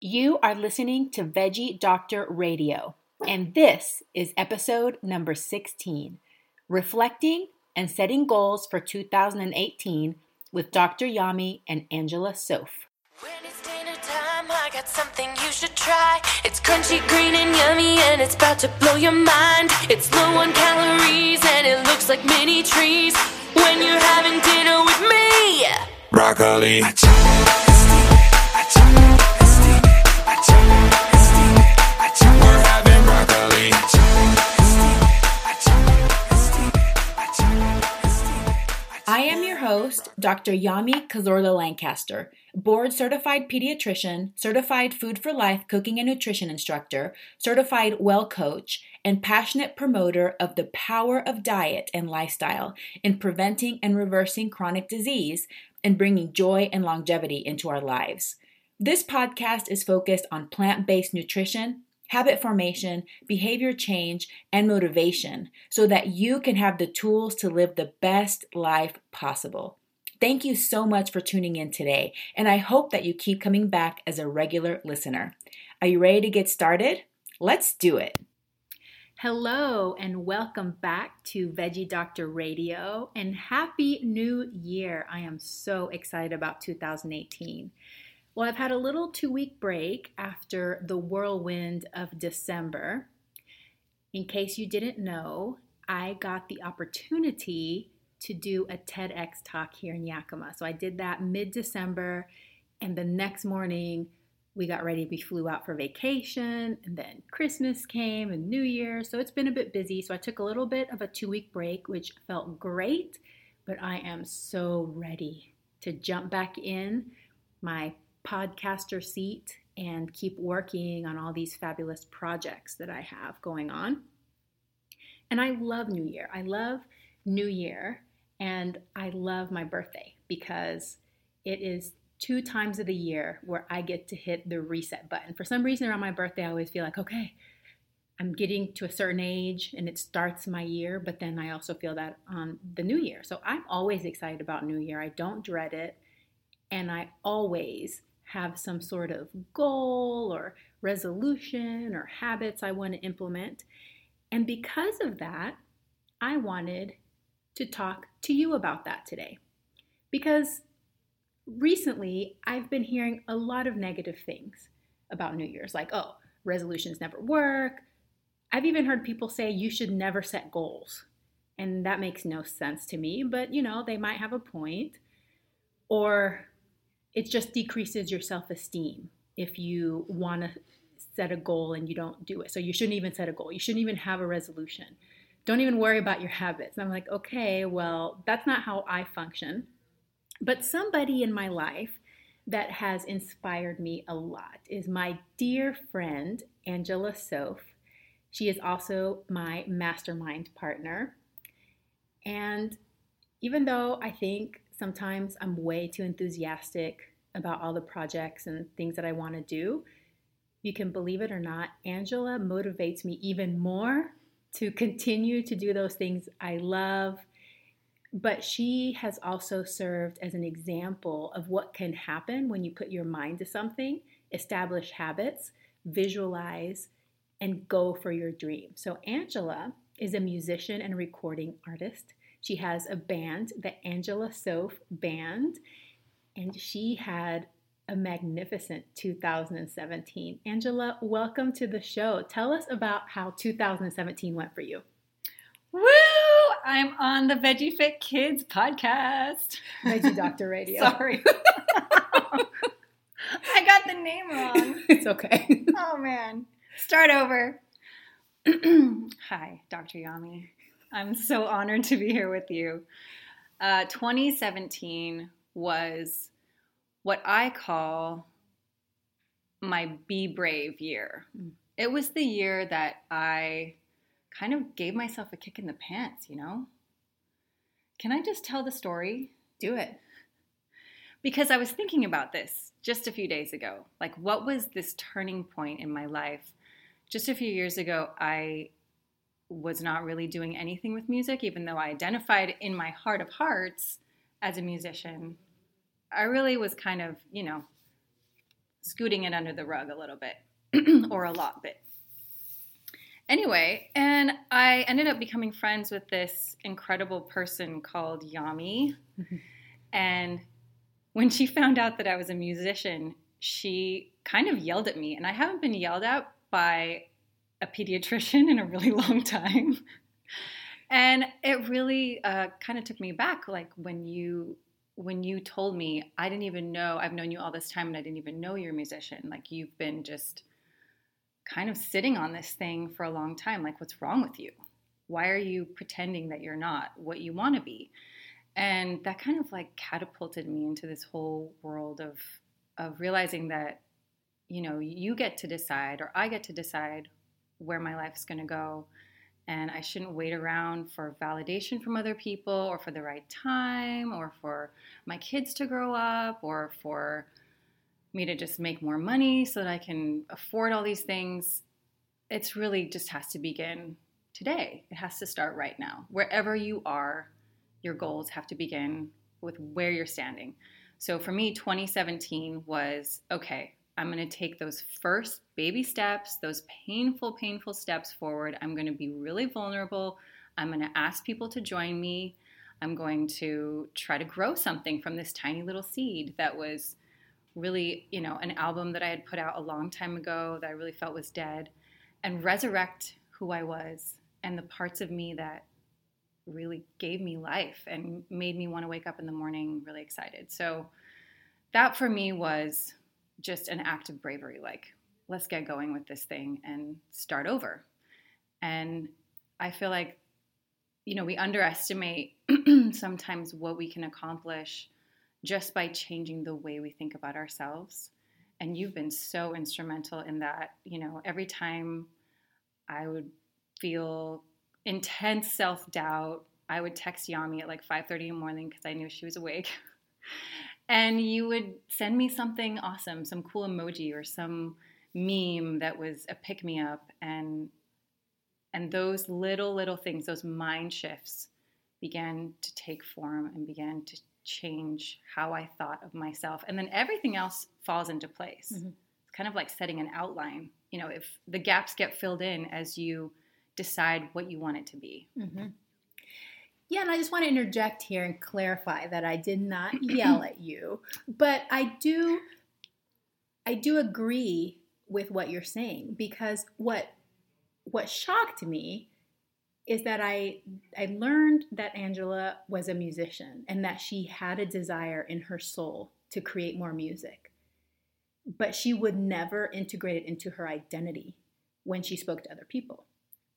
You are listening to Veggie Doctor Radio, and this is episode number 16 Reflecting and Setting Goals for 2018 with Dr. Yami and Angela Soffe. When it's dinner time, I got something you should try. It's crunchy, green, and yummy, and it's about to blow your mind. It's low on calories, and it looks like mini trees. When you're having dinner with me, broccoli. I am your host, Dr. Yami Cazorla Lancaster, board certified pediatrician, certified food for life cooking and nutrition instructor, certified well coach, and passionate promoter of the power of diet and lifestyle in preventing and reversing chronic disease and bringing joy and longevity into our lives. This podcast is focused on plant based nutrition, habit formation, behavior change, and motivation so that you can have the tools to live the best life possible. Thank you so much for tuning in today, and I hope that you keep coming back as a regular listener. Are you ready to get started? Let's do it. Hello, and welcome back to Veggie Doctor Radio, and Happy New Year! I am so excited about 2018. Well, I've had a little two week break after the whirlwind of December. In case you didn't know, I got the opportunity to do a TEDx talk here in Yakima. So I did that mid December, and the next morning we got ready. We flew out for vacation, and then Christmas came and New Year. So it's been a bit busy. So I took a little bit of a two week break, which felt great, but I am so ready to jump back in my podcaster seat and keep working on all these fabulous projects that I have going on. And I love New Year. I love New Year and I love my birthday because it is two times of the year where I get to hit the reset button. For some reason around my birthday, I always feel like, okay, I'm getting to a certain age and it starts my year, but then I also feel that on the new year. So I'm always excited about New Year. I don't dread it. And I always have some sort of goal or resolution or habits I want to implement. And because of that, I wanted to talk to you about that today. Because recently I've been hearing a lot of negative things about New Year's, like, oh, resolutions never work. I've even heard people say you should never set goals. And that makes no sense to me, but you know, they might have a point. Or it just decreases your self esteem if you want to set a goal and you don't do it. So you shouldn't even set a goal. You shouldn't even have a resolution. Don't even worry about your habits. And I'm like, okay, well, that's not how I function. But somebody in my life that has inspired me a lot is my dear friend, Angela Soffe. She is also my mastermind partner. And even though I think sometimes I'm way too enthusiastic about all the projects and things that I want to do. You can believe it or not, Angela motivates me even more to continue to do those things I love. But she has also served as an example of what can happen when you put your mind to something, establish habits, visualize, and go for your dream. So, Angela is a musician and recording artist. She has a band, the Angela Soffe Band, and she had a magnificent 2017. Angela, welcome to the show. Tell us about how 2017 went for you. Woo! I'm on the Veggie Fit Kids podcast. Veggie Doctor Radio. Sorry. I got the name wrong. It's okay. Oh man. Start over. Hi, Dr. Yami. I'm so honored to be here with you. Uh, 2017 was what I call my be brave year. Mm. It was the year that I kind of gave myself a kick in the pants, you know? Can I just tell the story? Do it. Because I was thinking about this just a few days ago. Like, what was this turning point in my life? Just a few years ago, I was not really doing anything with music, even though I identified in my heart of hearts as a musician. I really was kind of, you know, scooting it under the rug a little bit or a lot bit. Anyway, and I ended up becoming friends with this incredible person called Yami. and when she found out that I was a musician, she kind of yelled at me. And I haven't been yelled at by a pediatrician in a really long time. and it really uh, kind of took me back, like when you when you told me I didn't even know I've known you all this time and I didn't even know you're a musician. Like you've been just kind of sitting on this thing for a long time. Like what's wrong with you? Why are you pretending that you're not what you want to be? And that kind of like catapulted me into this whole world of of realizing that you know, you get to decide or I get to decide where my life is going to go and I shouldn't wait around for validation from other people or for the right time or for my kids to grow up or for me to just make more money so that I can afford all these things. It's really just has to begin today. It has to start right now. Wherever you are, your goals have to begin with where you're standing. So for me, 2017 was okay, I'm going to take those first baby steps, those painful, painful steps forward. I'm going to be really vulnerable. I'm going to ask people to join me. I'm going to try to grow something from this tiny little seed that was really, you know, an album that I had put out a long time ago that I really felt was dead and resurrect who I was and the parts of me that really gave me life and made me want to wake up in the morning really excited. So that for me was just an act of bravery like let's get going with this thing and start over. And i feel like you know we underestimate sometimes what we can accomplish just by changing the way we think about ourselves. And you've been so instrumental in that you know every time i would feel intense self-doubt i would text yami at like 5.30 in the morning because i knew she was awake and you would send me something awesome, some cool emoji or some meme that was a pick me up and and those little little things, those mind shifts began to take form and began to change how I thought of myself. And then everything else falls into place. Mm-hmm. It's kind of like setting an outline. You know, if the gaps get filled in as you decide what you want it to be. Mm-hmm. Yeah, and I just want to interject here and clarify that I did not yell at you, but I do I do agree with what you're saying because what what shocked me is that I I learned that Angela was a musician and that she had a desire in her soul to create more music. But she would never integrate it into her identity when she spoke to other people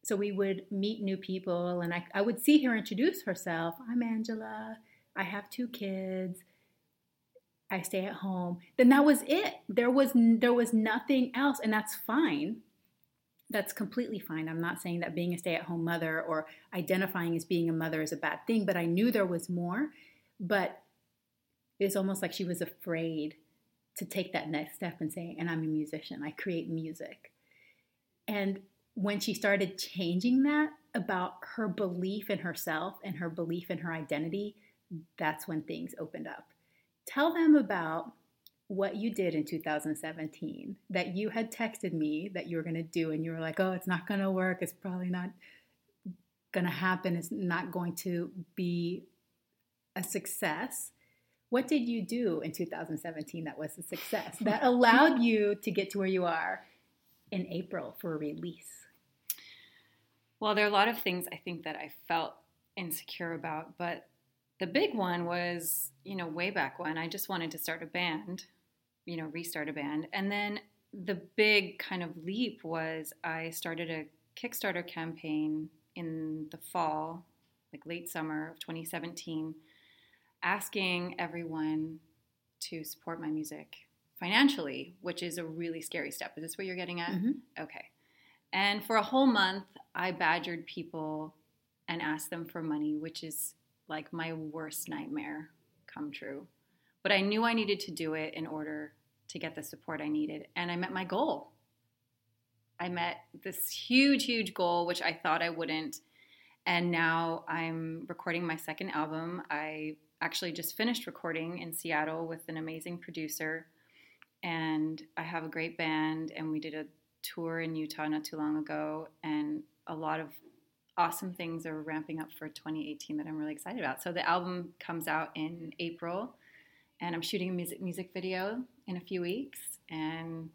so we would meet new people and I, I would see her introduce herself. I'm angela. I have two kids. I stay at home. Then that was it. There was there was nothing else and that's fine. That's completely fine. I'm not saying that being a stay-at-home mother or identifying as being a mother is a bad thing but i knew there was more. But it's almost like she was afraid to take that next step and say and i'm a musician. I create music. And when she started changing that about her belief in herself and her belief in her identity, that's when things opened up. Tell them about what you did in 2017 that you had texted me that you were going to do, and you were like, oh, it's not going to work. It's probably not going to happen. It's not going to be a success. What did you do in 2017 that was a success that allowed you to get to where you are in April for a release? Well, there are a lot of things I think that I felt insecure about, but the big one was, you know, way back when I just wanted to start a band, you know, restart a band. And then the big kind of leap was I started a Kickstarter campaign in the fall, like late summer of 2017, asking everyone to support my music financially, which is a really scary step. Is this what you're getting at? Mhm. Okay. And for a whole month, I badgered people and asked them for money, which is like my worst nightmare come true. But I knew I needed to do it in order to get the support I needed. And I met my goal. I met this huge, huge goal, which I thought I wouldn't. And now I'm recording my second album. I actually just finished recording in Seattle with an amazing producer. And I have a great band, and we did a tour in Utah not too long ago. And a lot of awesome things are ramping up for 2018 that I'm really excited about. So the album comes out in April, and I'm shooting a music music video in a few weeks, and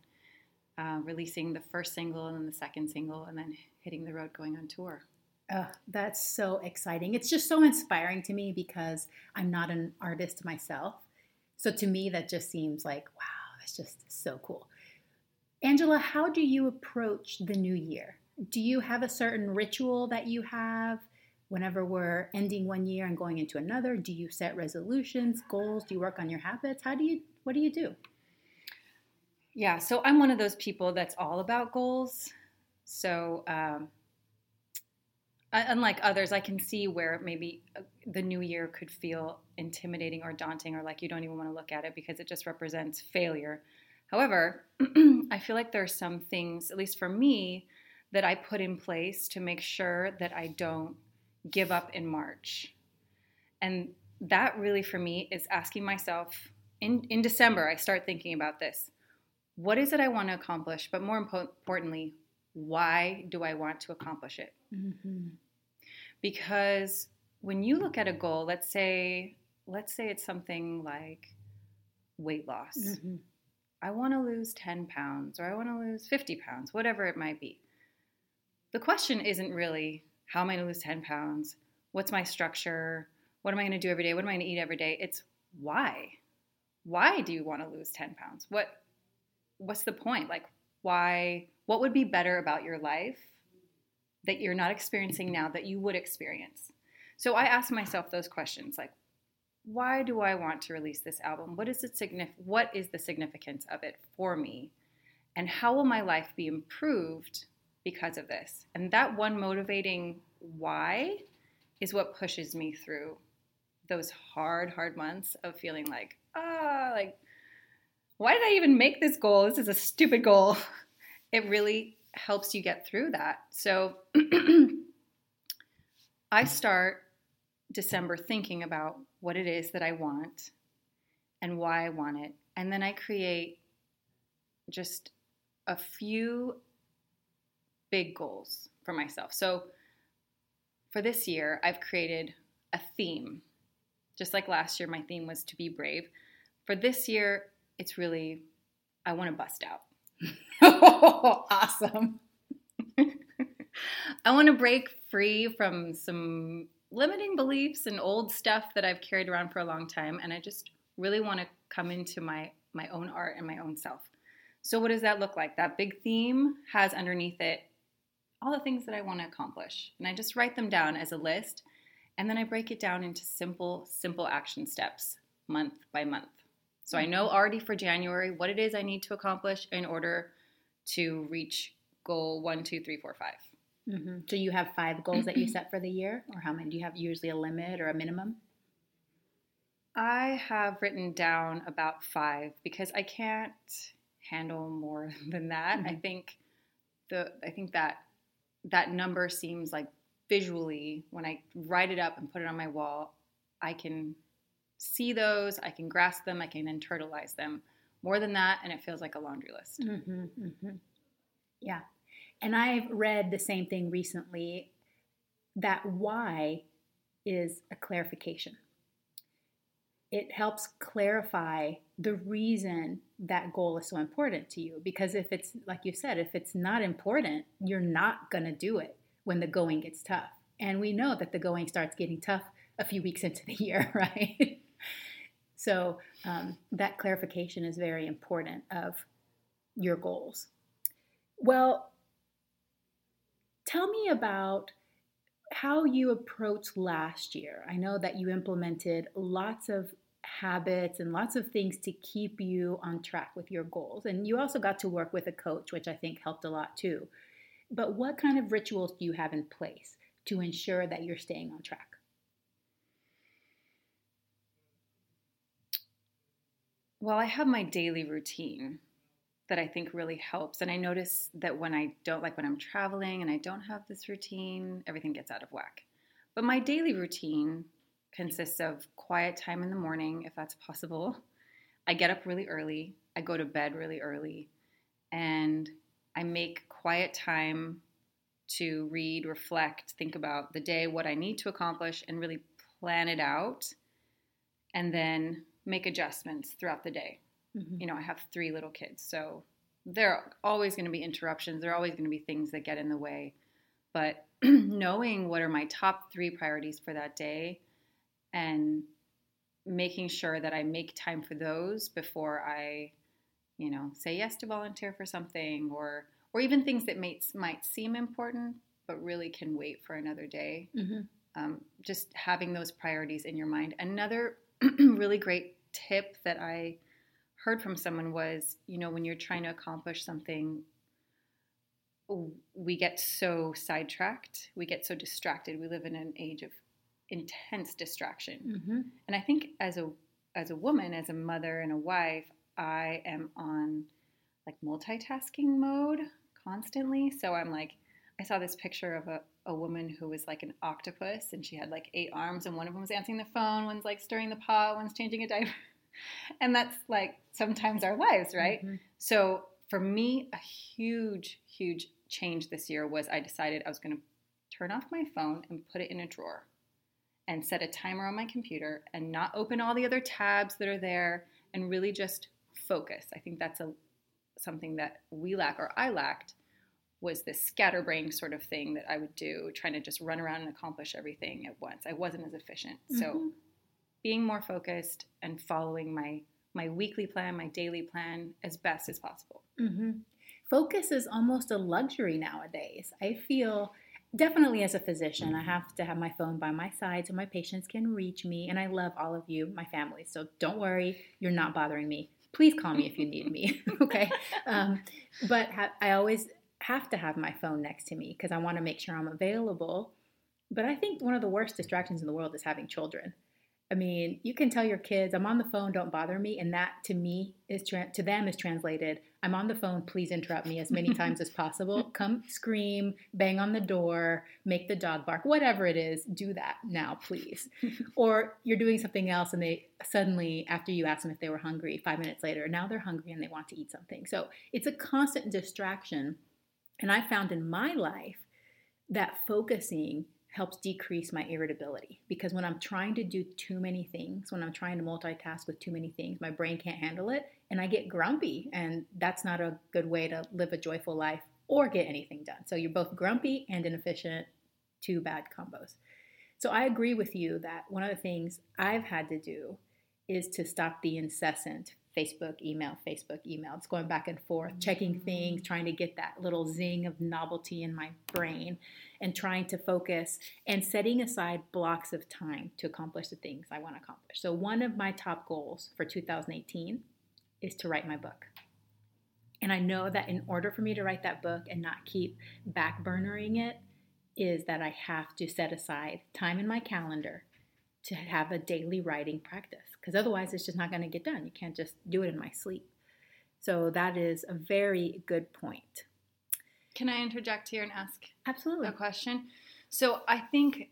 uh, releasing the first single and then the second single, and then hitting the road going on tour. Oh, that's so exciting. It's just so inspiring to me because I'm not an artist myself. So to me, that just seems like, wow, that's just so cool. Angela, how do you approach the new year? Do you have a certain ritual that you have whenever we're ending one year and going into another? Do you set resolutions, goals? Do you work on your habits? How do you, what do you do? Yeah, so I'm one of those people that's all about goals. So, um, unlike others, I can see where maybe uh, the new year could feel intimidating or daunting, or like you don't even want to look at it because it just represents failure. However, I feel like there are some things, at least for me, that I put in place to make sure that I don't give up in March. And that really for me is asking myself in, in December, I start thinking about this. What is it I want to accomplish? But more impo- importantly, why do I want to accomplish it? Mm-hmm. Because when you look at a goal, let's say let's say it's something like weight loss. Mm-hmm. I want to lose 10 pounds or I want to lose 50 pounds, whatever it might be. The question isn't really how am I going to lose 10 pounds? What's my structure? What am I going to do every day? What am I going to eat every day? It's why. Why do you want to lose 10 pounds? What what's the point? Like why what would be better about your life that you're not experiencing now that you would experience? So I ask myself those questions like why do I want to release this album? What is it signif- what is the significance of it for me? And how will my life be improved because of this? And that one motivating why is what pushes me through those hard, hard months of feeling like, ah, like, why did I even make this goal? This is a stupid goal. It really helps you get through that. So I start December thinking about what it is that I want and why I want it. And then I create just a few big goals for myself. So for this year, I've created a theme. Just like last year, my theme was to be brave. For this year, it's really, I want to bust out. awesome. I want to break free from some limiting beliefs and old stuff that I've carried around for a long time and I just really want to come into my my own art and my own self. So what does that look like? That big theme has underneath it all the things that I want to accomplish. And I just write them down as a list and then I break it down into simple simple action steps month by month. So I know mm-hmm. already for January what it is I need to accomplish in order to reach goal one, two, three, four, five. Mm-hmm. So you have five goals that you set for the year, or how many? Do you have usually a limit or a minimum? I have written down about five because I can't handle more than that. I Mhm. think the I think that that number seems like visually when I write it up and put it on my wall, I can see those, I can grasp them, I can internalize them. More than that, and it feels like a laundry list. Mm-hmm, mm-hmm. Yeah. And I've read the same thing recently that why is a clarification. It helps clarify the reason that goal is so important to you. Because if it's, like you said, if it's not important, you're not going to do it when the going gets tough. And we know that the going starts getting tough a few weeks into the year, right? so um, that clarification is very important of your goals. Well, tell me about how you approached last year. I know that you implemented lots of habits and lots of things to keep you on track with your goals. And you also got to work with a coach, which I think helped a lot too. But what kind of rituals do you have in place to ensure that you're staying on track? Well, I have my daily routine that I think really helps. And I notice that when I don't, like when I'm traveling and I don't have this routine, everything gets out of whack. But my daily routine consists of quiet time in the morning, if that's possible. I get up really early, I go to bed really early, and I make quiet time to read, reflect, think about the day, what I need to accomplish, and really plan it out. And then make adjustments throughout the day. Mm-hmm. You know, I have three little kids, so there are always going to be interruptions. There are always going to be things that get in the way. But knowing what are my top three priorities for that day and making sure that I make time for those before I, you know, say yes to volunteer for something or or even things that might might seem important but really can wait for another day. Mm-hmm. Um, just having those priorities in your mind. Another really great tip that I heard from someone was, you know, when you're trying to accomplish something, we get so sidetracked, we get so distracted. We live in an age of intense distraction. Mm-hmm. And I think as a as a woman, as a mother and a wife, I am on like multitasking mode constantly. So I'm like, I saw this picture of a, a woman who was like an octopus and she had like eight arms and one of them was answering the phone, one's like stirring the pot, one's changing a diaper. And that's like sometimes our lives, right? Mhm. So for me, a huge, huge change this year was I decided I was going to turn off my phone and put it in a drawer and set a timer on my computer and not open all the other tabs that are there and really just focus. I think that's a something that we lack or I lacked was this scatterbrain sort of thing that I would do, trying to just run around and accomplish everything at once. I wasn't as efficient. So Mhm. Being more focused and following my my weekly plan, my daily plan as best as possible. hmm Focus is almost a luxury nowadays. I feel definitely as a physician, I have to have my phone by my side so my patients can reach me. And I love all of you, my family. So don't worry, you're not bothering me. Please call me if you need me. okay. Um, but ha- I always have to have my phone next to me because I want to make sure I'm available. But I think one of the worst distractions in the world is having children. I mean, you can tell your kids, "I'm on the phone, don't bother me," and that to me is tra- to them is translated, "I'm on the phone, please interrupt me as many times as possible. Come scream, bang on the door, make the dog bark, whatever it is, do that now, please." or you're doing something else, and they suddenly, after you ask them if they were hungry, five minutes later, now they're hungry and they want to eat something. So it's a constant distraction, and I found in my life that focusing helps decrease my irritability because when I'm trying to do too many things, when I'm trying to multitask with too many things, my brain can't handle it and I get grumpy. And that's not a good way to live a joyful life or get anything done. So you're both grumpy and inefficient, two bad combos. So I agree with you that one of the things I've had to do is to stop the incessant Facebook email, Facebook email. It's going back and forth, mm. checking things, trying to get that little zing of novelty in my brain, and trying to focus and setting aside blocks of time to accomplish the things I want to accomplish. So, one of my top goals for 2018 is to write my book. And I know that in order for me to write that book and not keep backburnering it, is that I have to set aside time in my calendar to have a daily writing practice because otherwise it's just not going to get done. You can't just do it in my sleep. So that is a very good point. Can I interject here and ask Absolutely. a question? So I think,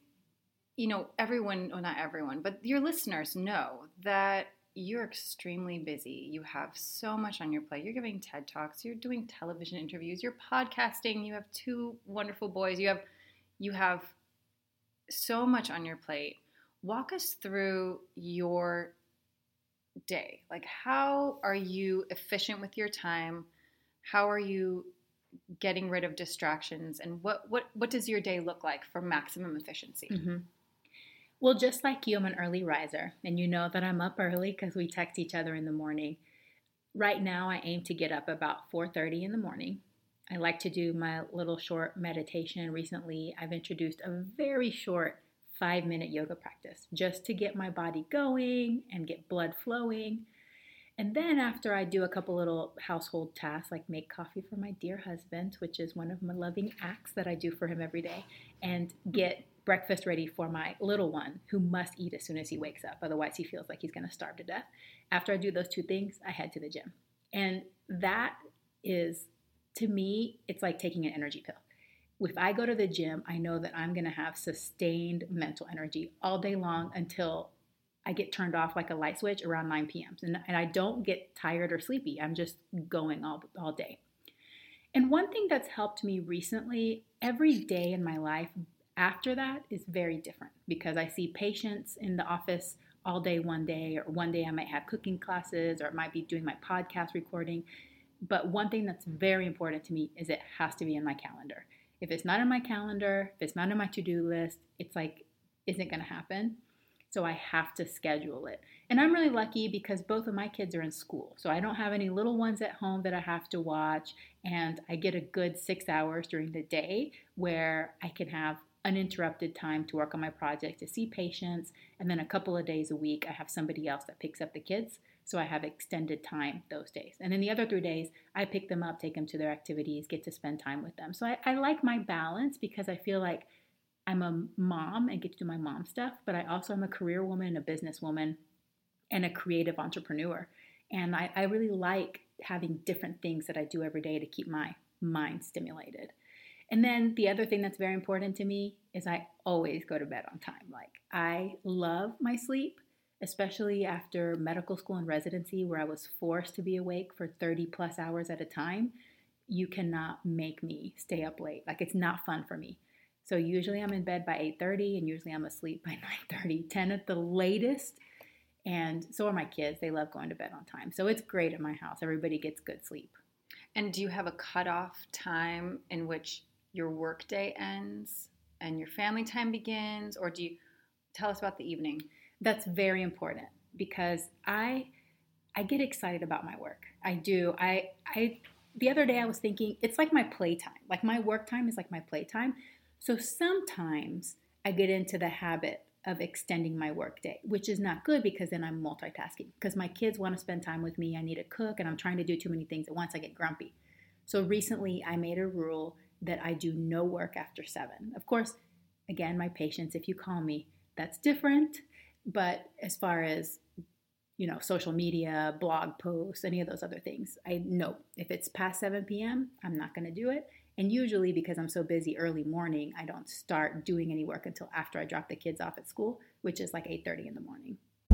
you know, everyone, well, not everyone, but your listeners know that you're extremely busy. You have so much on your plate. You're giving TED Talks, you're doing television interviews, you're podcasting, you have two wonderful boys, you have you have so much on your plate. Walk us through your day. Like how are you efficient with your time? How are you getting rid of distractions and what what what does your day look like for maximum efficiency? hmm Well, just like you, I'm an early riser, and you know that I'm up early because we text each other in the morning. Right now, I aim to get up about 4:30 in the morning. I like to do my little short meditation. Recently, I've introduced a very short five minute yoga practice just to get my body going and get blood flowing. And then after I do a couple little household tasks like make coffee for my dear husband, which is one of my loving acts that I do for him every day, and get breakfast ready for my little one who must eat as soon as he wakes up. Otherwise, he feels like he's going to starve to death. After I do those two things, I head to the gym. And that is, to me, it's like taking an energy pill. If I go to the gym, I know that I'm going to have sustained mental energy all day long until I get turned off like a light switch around 9 p.m. And, and I don't get tired or sleepy. I'm just going all, all day. And one thing that's helped me recently, every day in my life after that is very different because I see patients in the office all day one day, or one day I might have cooking classes, or I might be doing my podcast recording. But one thing that's very important to me is it has to be in my calendar. If it's not in my calendar, if it's not in my to do list, it's like, isn't going to happen. So I have to schedule it. And I'm really lucky because both of my kids are in school. So I don't have any little ones at home that I have to watch. And I get a good six hours during the day where I can have uninterrupted time to work on my project, to see patients, and then a couple of days a week, I have somebody else that picks up the kids. So I have extended time those days. And then the other three days, I pick them up, take them to their activities, get to spend time with them. So I, I like my balance because I feel like I'm a mom and get to do my mom stuff, but I also am a career woman, a business woman, and a creative entrepreneur. And I, I really like having different things that I do every day to keep my mind stimulated. And then the other thing that's very important to me is I always go to bed on time. Like, I love my sleep, especially after medical school and residency, where I was forced to be awake for 30 plus hours at a time. You cannot make me stay up late. Like, it's not fun for me. So usually I'm in bed by 8:30 and usually I'm asleep by 9:30, 10 at the latest. And so are my kids. They love going to bed on time. So it's great at my house. Everybody gets good sleep. And do you have a cutoff time in which your workday ends and your family time begins, or do you tell us about the evening? That's very important because I I get excited about my work. I do. I I the other day I was thinking it's like my playtime. Like my work time is like my playtime. So sometimes I get into the habit of extending my workday, which is not good because then I'm multitasking. Because my kids want to spend time with me, I need to cook, and I'm trying to do too many things at once. I get grumpy. So recently I made a rule that I do no work after seven. Of course, again, my patients, if you call me, that's different. But as far as you know, social media, blog posts, any of those other things, I know if it's past 7 p.m., I'm not going to do it. And usually, because I'm so busy early morning, I don't start doing any work until after I drop the kids off at school, which is like 8:30 in the morning.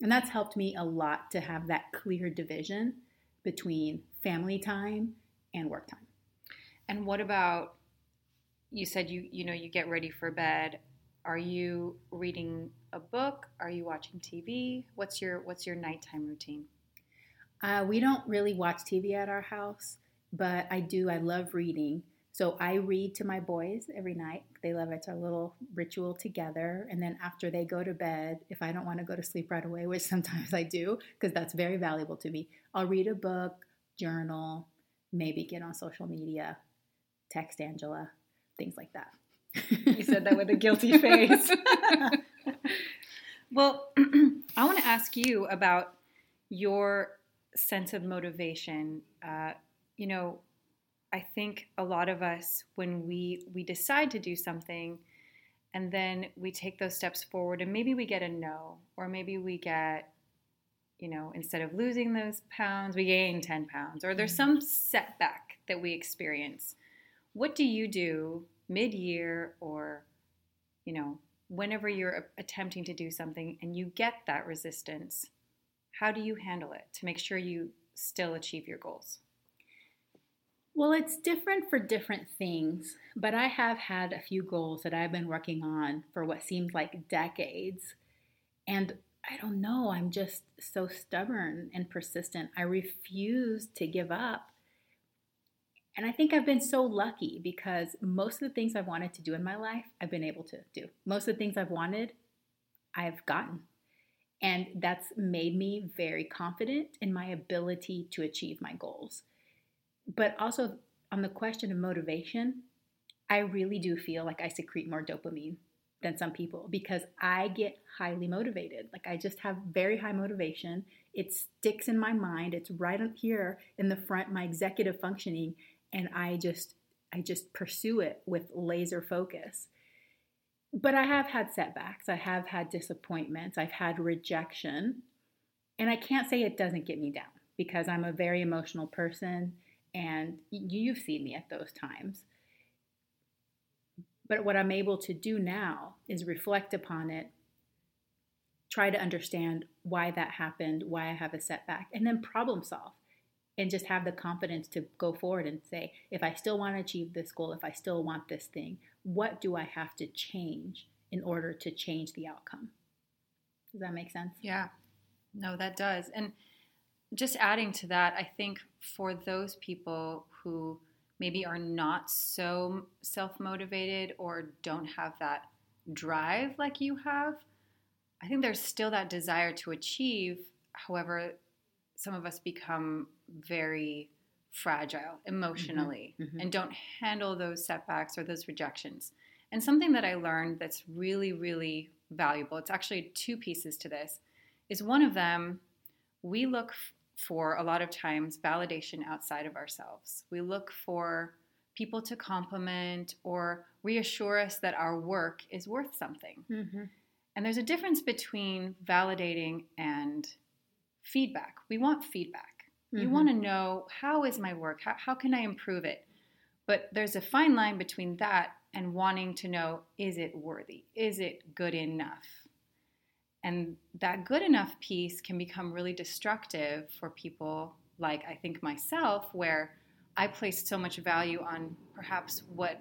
And that's helped me a lot to have that clear division between family time and work time. And what about you said you you know you get ready for bed. Are you reading a book? Are you watching TV? What's your what's your nighttime routine? Uh, we don't really watch TV at our house, but I do. I love reading. So I read to my boys every night. They love it. It's our little ritual together. And then after they go to bed, if I don't want to go to sleep right away, which sometimes I do, because that's very valuable to me, I'll read a book, journal, maybe get on social media, text Angela, things like that. You said that with a guilty face. well, I want to ask you about your sense of motivation. Uh, you know, I think a lot of us, when we we decide to do something, and then we take those steps forward, and maybe we get a no, or maybe we get, you know, instead of losing those pounds, we gain ten pounds, or there's mm-hmm. some setback that we experience. What do you do mid-year, or, you know, whenever you're attempting to do something and you get that resistance? How do you handle it to make sure you still achieve your goals? Well, it's different for different things, but I have had a few goals that I've been working on for what seems like decades. And I don't know, I'm just so stubborn and persistent. I refuse to give up. And I think I've been so lucky because most of the things I've wanted to do in my life, I've been able to do. Most of the things I've wanted, I've gotten. And that's made me very confident in my ability to achieve my goals. But also, on the question of motivation, I really do feel like I secrete more dopamine than some people because I get highly motivated. Like I just have very high motivation. It sticks in my mind. It's right up here in the front, my executive functioning, and I just I just pursue it with laser focus. But I have had setbacks. I have had disappointments. I've had rejection. And I can't say it doesn't get me down because I'm a very emotional person and you've seen me at those times. But what I'm able to do now is reflect upon it, try to understand why that happened, why I have a setback, and then problem solve and just have the confidence to go forward and say, if I still want to achieve this goal, if I still want this thing, what do I have to change in order to change the outcome? Does that make sense? Yeah. No, that does. And just adding to that, I think for those people who maybe are not so self motivated or don't have that drive like you have, I think there's still that desire to achieve. However, some of us become very fragile emotionally mm-hmm. Mm-hmm. and don't handle those setbacks or those rejections. And something that I learned that's really, really valuable, it's actually two pieces to this, is one of them, we look for a lot of times validation outside of ourselves. We look for people to compliment or reassure us that our work is worth something. Mm-hmm. And there's a difference between validating and feedback. We want feedback. Mm-hmm. You want to know how is my work? How, how can I improve it? But there's a fine line between that and wanting to know is it worthy? Is it good enough? And that good enough piece can become really destructive for people like I think myself, where I placed so much value on perhaps what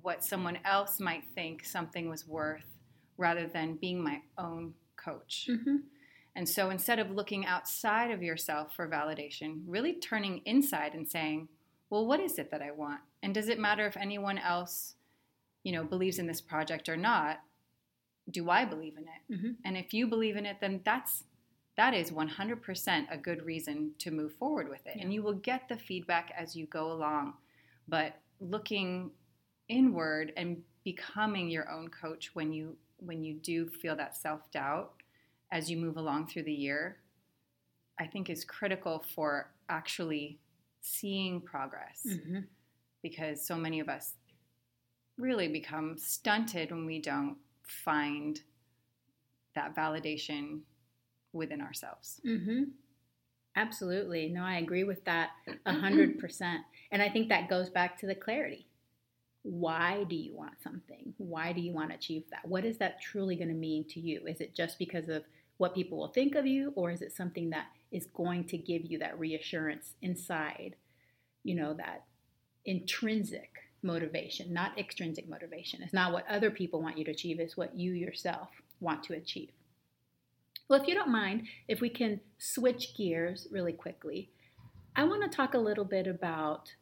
what someone else might think something was worth rather than being my own coach. Mm-hmm. And so instead of looking outside of yourself for validation, really turning inside and saying, well, what is it that I want? And does it matter if anyone else, you know, believes in this project or not? Do I believe in it? Mm-hmm. And if you believe in it, then that's that is 100% a good reason to move forward with it. Yeah. And you will get the feedback as you go along. But looking inward and becoming your own coach when you when you do feel that self-doubt as you move along through the year, I think is critical for actually seeing progress. Mm-hmm. Because so many of us really become stunted when we don't find that validation within ourselves. Mm-hmm. Absolutely. No, I agree with that a hundred percent. And I think that goes back to the clarity. Why do you want something? Why do you want to achieve that? What is that truly going to mean to you? Is it just because of what people will think of you, or is it something that is going to give you that reassurance inside? You know, that intrinsic motivation, not extrinsic motivation. It's not what other people want you to achieve, it's what you yourself want to achieve. Well, if you don't mind, if we can switch gears really quickly, I want to talk a little bit about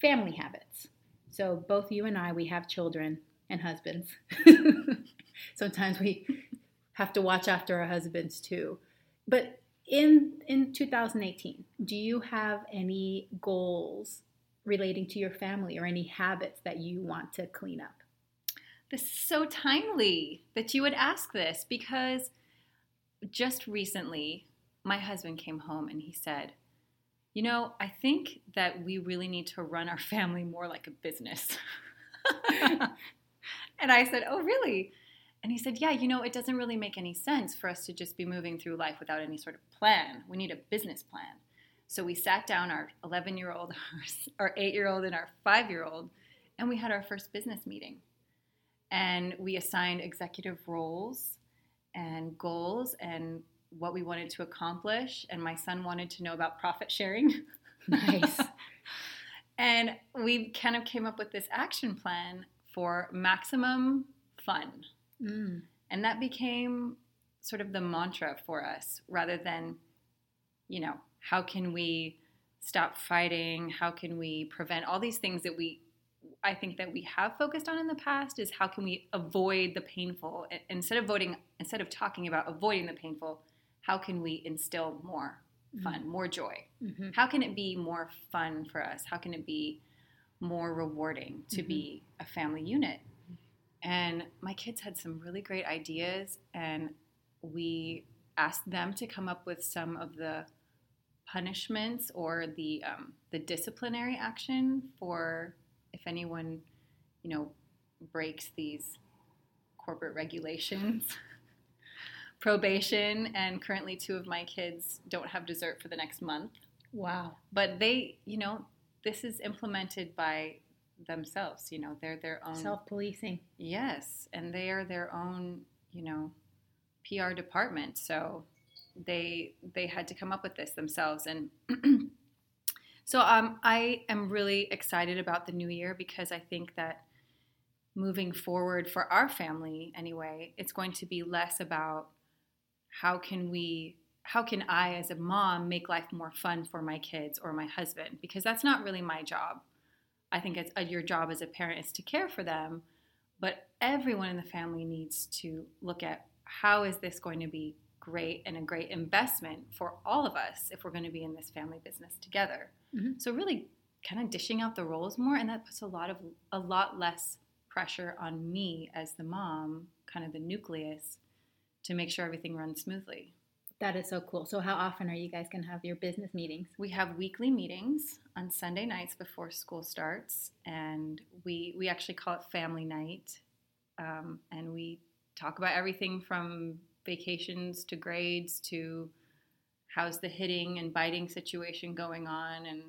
family habits. So, both you and I, we have children and husbands. Sometimes we have to watch after our husbands too. But in in 2018, do you have any goals relating to your family or any habits that you want to clean up? This is so timely that you would ask this because just recently my husband came home and he said, You know, I think that we really need to run our family more like a business. and I said, Oh, really? And he said, Yeah, you know, it doesn't really make any sense for us to just be moving through life without any sort of plan. We need a business plan. So we sat down, our 11 year old, our 8 year old, and our 5 year old, and we had our first business meeting. And we assigned executive roles and goals and what we wanted to accomplish. And my son wanted to know about profit sharing. Nice. and we kind of came up with this action plan for maximum fun. Mm. And that became sort of the mantra for us rather than, you know, how can we stop fighting? How can we prevent all these things that we, I think that we have focused on in the past is how can we avoid the painful instead of voting, instead of talking about avoiding the painful, how can we instill more fun, more joy? Mhm. How can it be more fun for us? How can it be more rewarding to be a family unit? And my kids had some really great ideas, and we asked them to come up with some of the punishments or the um, the disciplinary action for if anyone, you know, breaks these corporate regulations. Probation, and currently two of my kids don't have dessert for the next month Wow. but they you know this is implemented by themselves you know they're their own Self policing. yes and they are their own you know pr department so they they had to come up with this themselves. And so um, i am really excited about the new year because i think that moving forward for our family anyway it's going to be less about how can we how can i as a mom make life more fun for my kids or my husband? Because that's not really my job. I think it's uh, your job as a parent is to care for them but everyone in the family needs to look at how is this going to be great and a great investment for all of us if we're going to be in this family business together Mhm. so really kind of dishing out the roles more and that puts a lot of a lot less pressure on me as the mom kind of the nucleus to make sure everything runs smoothly That is so cool. So, how often are you guys going to have your business meetings? we have weekly meetings on Sunday nights before school starts, and we we actually call it family night, um, and we talk about everything from vacations to grades to how's the hitting and biting situation going on, and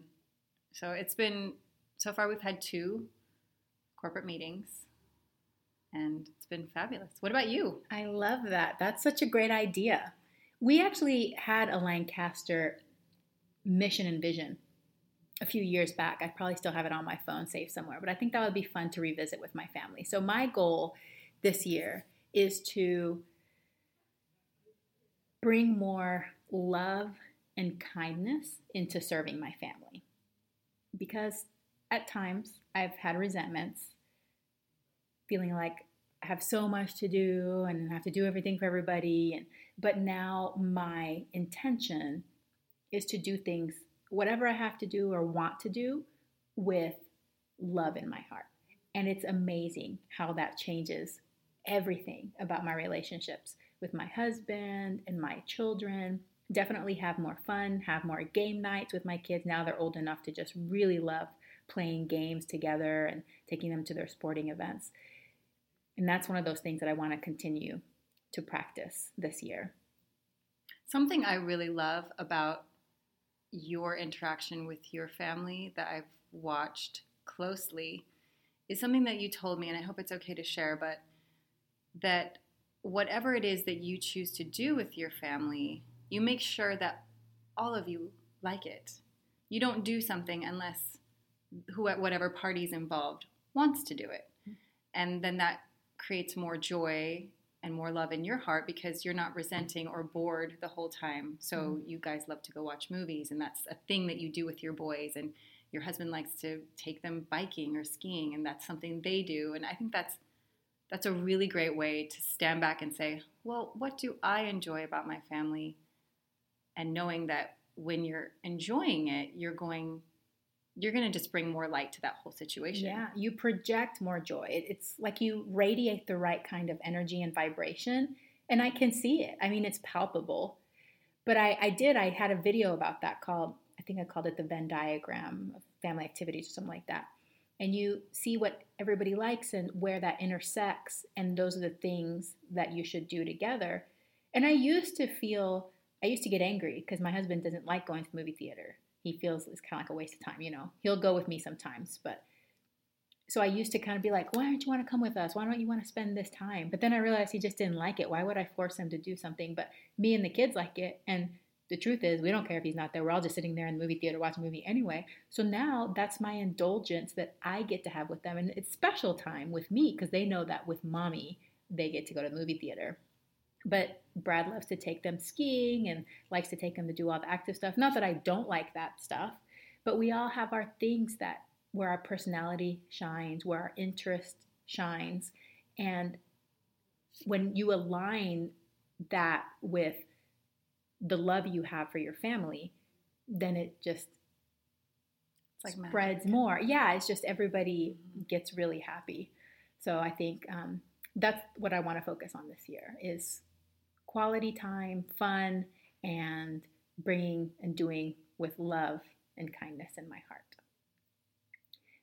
so it's been so far we've had two corporate meetings, and it's been fabulous. What about you? I love that. That's such a great idea. We actually had a Lancaster mission and vision a few years back. I probably still have it on my phone saved somewhere, but I think that would be fun to revisit with my family. So, my goal this year is to bring more love and kindness into serving my family. Because at times I've had resentments, feeling like I have so much to do and have to do everything for everybody and but now my intention is to do things whatever I have to do or want to do with love in my heart. And it's amazing how that changes everything about my relationships with my husband and my children. Definitely have more fun, have more game nights with my kids now they're old enough to just really love playing games together and taking them to their sporting events. And that's one of those things that I want to continue to practice this year. Something I really love about your interaction with your family that I've watched closely is something that you told me, and I hope it's okay to share, but that whatever it is that you choose to do with your family, you make sure that all of you like it. You don't do something unless who, at whatever party's involved wants to do it. And then that creates more joy and more love in your heart because you're not resenting or bored the whole time. So mm-hmm. you guys love to go watch movies, and that's a thing that you do with your boys. And your husband likes to take them biking or skiing, and that's something they do. And I think that's that's a really great way to stand back and say, well, what do I enjoy about my family? And knowing that when you're enjoying it, you're going you're going to just bring more light to that whole situation. Yeah, you project more joy. It's like you radiate the right kind of energy and vibration, and I can see it. I mean, it's palpable. But I, I did, I had a video about that called, I think I called it the Venn diagram of family activities or something like that. And you see what everybody likes and where that intersects, and those are the things that you should do together. And I used to feel, I used to get angry because my husband doesn't like going to the movie theater. He feels it's kind of like a waste of time, you know. He'll go with me sometimes, but so I used to kind of be like, why don't you want to come with us? Why don't you want to spend this time? But then I realized he just didn't like it. Why would I force him to do something? But me and the kids like it. And the truth is, we don't care if he's not there. We're all just sitting there in the movie theater watching a movie anyway. So now that's my indulgence that I get to have with them. And it's special time with me because they know that with mommy, they get to go to the movie theater. But Brad loves to take them skiing and likes to take them to do all the active stuff. Not that I don't like that stuff, but we all have our things that where our personality shines, where our interest shines. And when you align that with the love you have for your family, then it just It's like magic. spreads more. Yeah, it's just everybody gets really happy. So I think um, that's what I want to focus on this year is quality time, fun, and bringing and doing with love and kindness in my heart.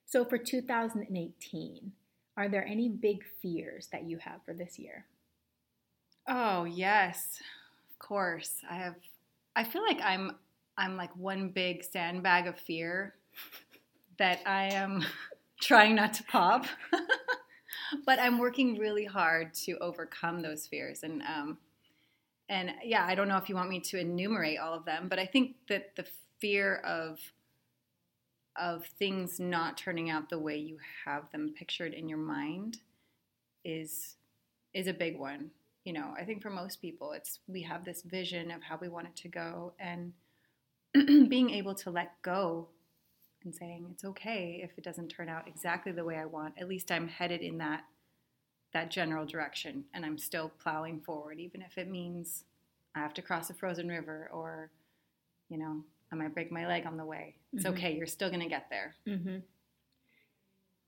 So for 2018, are there any big fears that you have for this year? Oh yes, course. I have. I feel like I'm. I'm like one big sandbag of fear that I am trying not to pop. but I'm working really hard to overcome those fears, and um, and yeah, I don't know if you want me to enumerate all of them, but I think that the fear of of things not turning out the way you have them pictured in your mind is is a big one you know i think for most people it's we have this vision of how we want it to go and being able to let go and saying it's okay if it doesn't turn out exactly the way i want at least i'm headed in that that general direction and i'm still plowing forward even if it means i have to cross a frozen river or you know i might break my leg on the way it's Mhm. okay you're still going to get there Mm-hmm.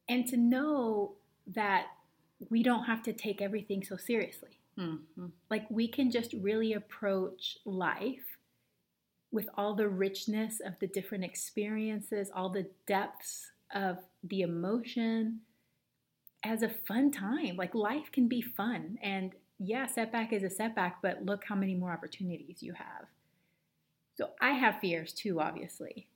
And to know that we don't have to take everything so seriously. Mhm. Like we can just really approach life with all the richness of the different experiences, all the depths of the emotion as a fun time. Like life can be fun. And yeah, setback is a setback, but look how many more opportunities you have. So I have fears too, obviously.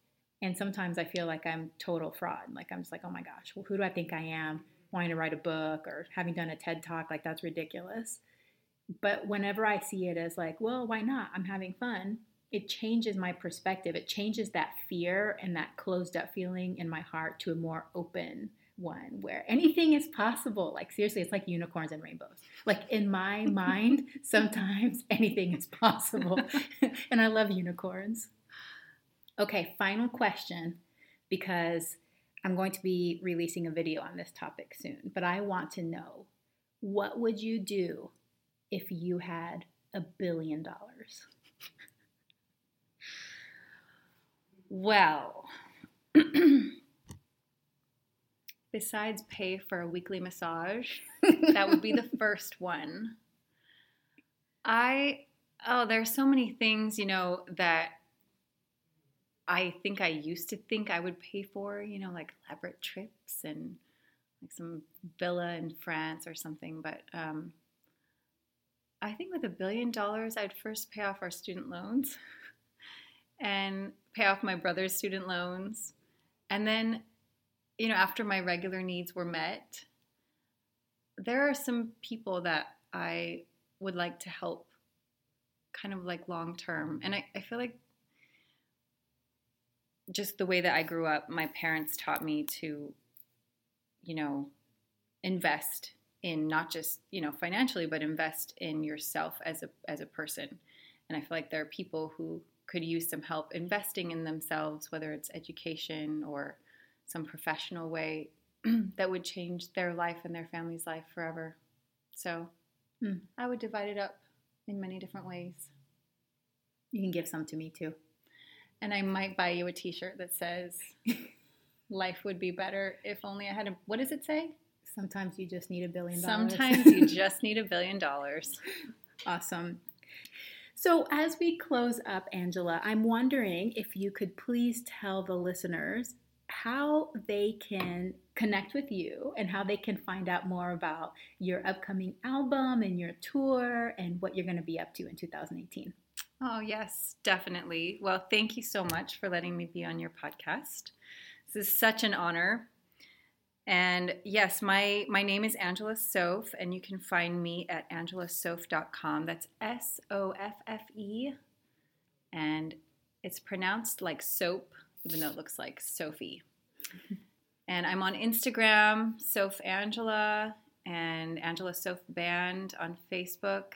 And sometimes I feel like I'm total fraud. Like I'm just like, oh my gosh, well, who do I think I am? Wanting to write a book or having done a TED talk, like that's ridiculous. But whenever I see it as like, well, why not? I'm having fun. It changes my perspective. It changes that fear and that closed up feeling in my heart to a more open one where anything is possible. Like seriously, it's like unicorns and rainbows. Like in my mind, sometimes anything is possible. and I love unicorns. Okay, final question because I'm going to be releasing a video on this topic soon, but I want to know what would you do if you had a billion dollars? Well, besides pay for a weekly massage, that would be the first one. I, oh, there's so many things, you know, that I think I used to think I would pay for, you know, like elaborate trips and like some villa in France or something. But um, I think with a billion dollars, I'd first pay off our student loans and pay off my brother's student loans. And then, you know, after my regular needs were met, there are some people that I would like to help kind of like long term. And I, I feel like just the way that I grew up, my parents taught me to, you know, invest in not just, you know, financially, but invest in yourself as a as a person. And I feel like there are people who could use some help investing in themselves, whether it's education or some professional way that would change their life and their family's life forever. So Hmm. I would divide it up in many different ways. You can give some to me too. And I might buy you a t shirt that says, Life would be better if only I had a. What does it say? Sometimes you just need a billion dollars. Sometimes you just need a billion dollars. Awesome. So, as we close up, Angela, I'm wondering if you could please tell the listeners how they can connect with you and how they can find out more about your upcoming album and your tour and what you're going to be up to in 2018. Oh, yes, definitely. Well, thank you so much for letting me be on your podcast. This is such an honor. And yes, my, my name is Angela Soffe, and you can find me at angelasoffe.com. That's S O F F E and it's pronounced like soap, even though it looks like Sophie. and I'm on Instagram, Soffe Angela, and Angela Soffe Band on Facebook.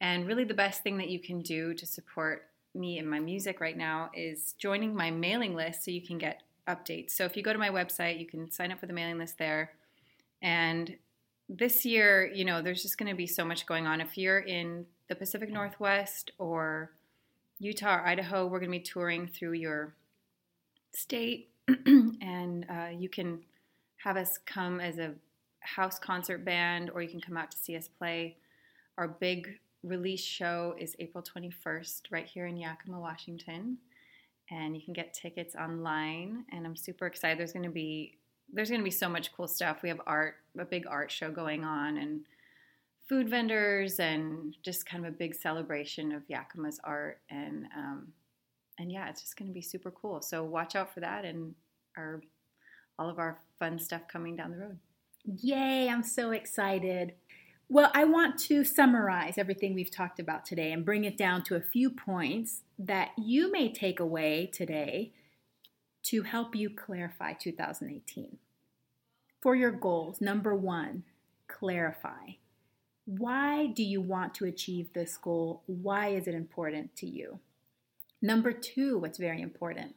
And really, the best thing that you can do to support me and my music right now is joining my mailing list so you can get updates. So if you go to my website, you can sign up for the mailing list there. And this year, you know, there's just going to be so much going on. If you're in the Pacific Northwest or Utah or Idaho, we're going to be touring through your state, and uh, you can have us come as a house concert band, or you can come out to see us play. Our big release show is April 21st, right here in Yakima, Washington, and you can get tickets online. And I'm super excited. There's going to be there's going to be so much cool stuff. We have art, a big art show going on, and food vendors, and just kind of a big celebration of Yakima's art. And um, and yeah, it's just going to be super cool. So watch out for that and our all of our fun stuff coming down the road. Yay, I'm so excited. Well, I want to summarize everything we've talked about today and bring it down to a few points that you may take away today to help you clarify 2018. For your goals, number one, clarify. Why do you want to achieve this goal? Why is it important to you? Number two, what's very important,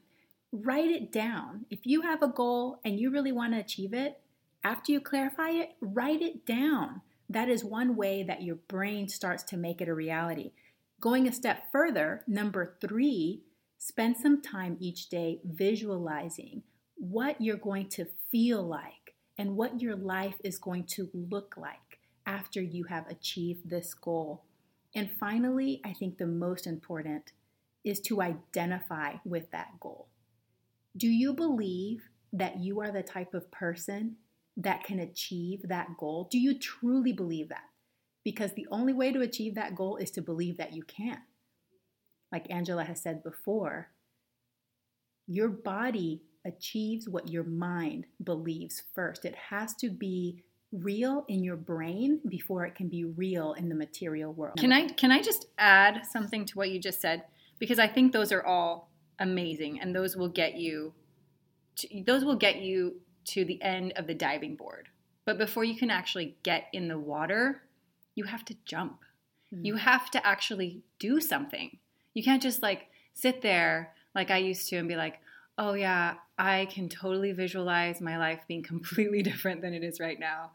write it down. If you have a goal and you really want to achieve it, after you clarify it, write it down. That is one way that your brain starts to make it a reality. Going a step further, number three, spend some time each day visualizing what you're going to feel like and what your life is going to look like after you have achieved this goal. And finally, I think the most important is to identify with that goal. Do you believe that you are the type of person that can achieve that goal? Do you truly believe that? Because the only way to achieve that goal is to believe that you can. Like Angela has said before, your body achieves what your mind believes first. It has to be real in your brain before it can be real in the material world. Can I can I just add something to what you just said because I think those are all amazing and those will get you to, those will get you to the end of the diving board. But before you can actually get in the water, you have to jump. Mm-hmm. You have to actually do something. You can't just like sit there like I used to and be like, oh yeah, I can totally visualize my life being completely different than it is right now.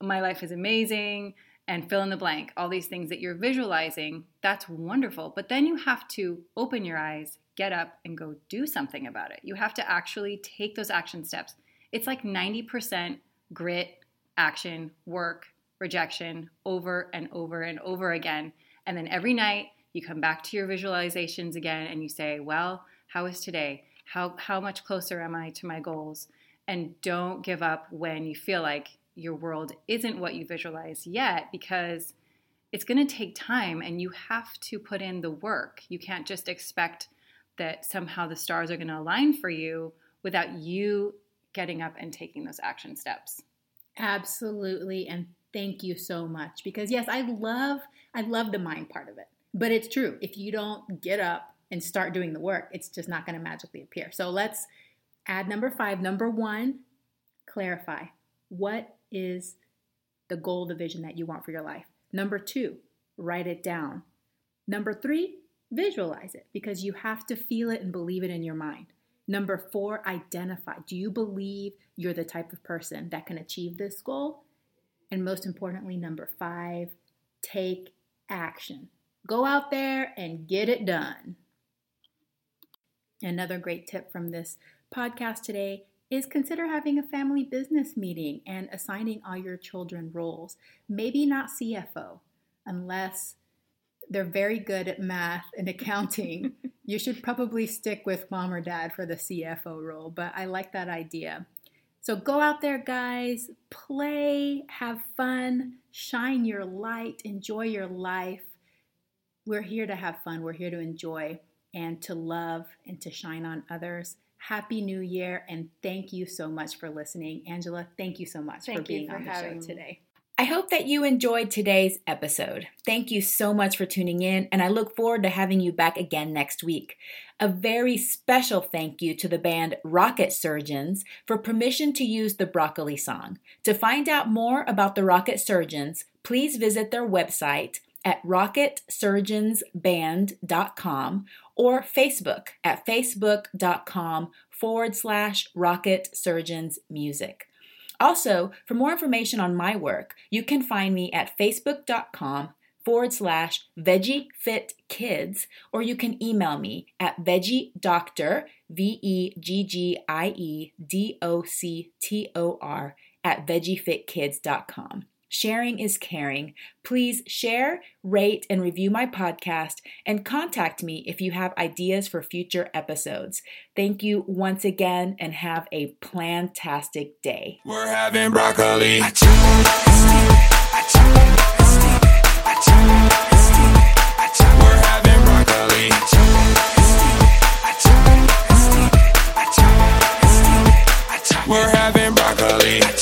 My life is amazing and fill in the blank, all these things that you're visualizing, that's wonderful. But then you have to open your eyes, get up, and go do something about it. You have to actually take those action steps. It's like 90% grit, action, work, rejection over and over and over again. And then every night you come back to your visualizations again and you say, well, how is today? How, how much closer am I to my goals? And don't give up when you feel like your world isn't what you visualize yet because it's going to take time and you have to put in the work. You can't just expect that somehow the stars are going to align for you without you getting up and taking those action steps. Absolutely and thank you so much because yes, I love I love the mind part of it. But it's true. If you don't get up and start doing the work, it's just not going to magically appear. So let's add number 5. Number 1, clarify. What is the goal, the vision that you want for your life? Number 2, write it down. Number 3, visualize it because you have to feel it and believe it in your mind. Number four, identify. Do you believe you're the type of person that can achieve this goal? And most importantly, number five, take action. Go out there and get it done. Another great tip from this podcast today is consider having a family business meeting and assigning all your children roles. Maybe not CFO, unless they're very good at math and accounting. you should probably stick with mom or dad for the CFO role, but I like that idea. So go out there, guys, play, have fun, shine your light, enjoy your life. We're here to have fun, we're here to enjoy and to love and to shine on others. Happy New Year, and thank you so much for listening. Angela, thank you so much thank for being for on the show today. I hope that you enjoyed today's episode. Thank you so much for tuning in, and I look forward to having you back again next week. A very special thank you to the band Rocket Surgeons for permission to use the Broccoli song. To find out more about the Rocket Surgeons, please visit their website at rocketsurgeonsband.com or Facebook at facebook.com forward slash rocket surgeons music. Also, for more information on my work, you can find me at facebook.com forward slash veggie fit kids, or you can email me at veggie doctor, V E G G I E D O C T O R, at veggiefitkids.com. Sharing is caring. Please share, rate, and review my podcast and contact me if you have ideas for future episodes. Thank you once again and have a plantastic day. We're having broccoli. We're having broccoli.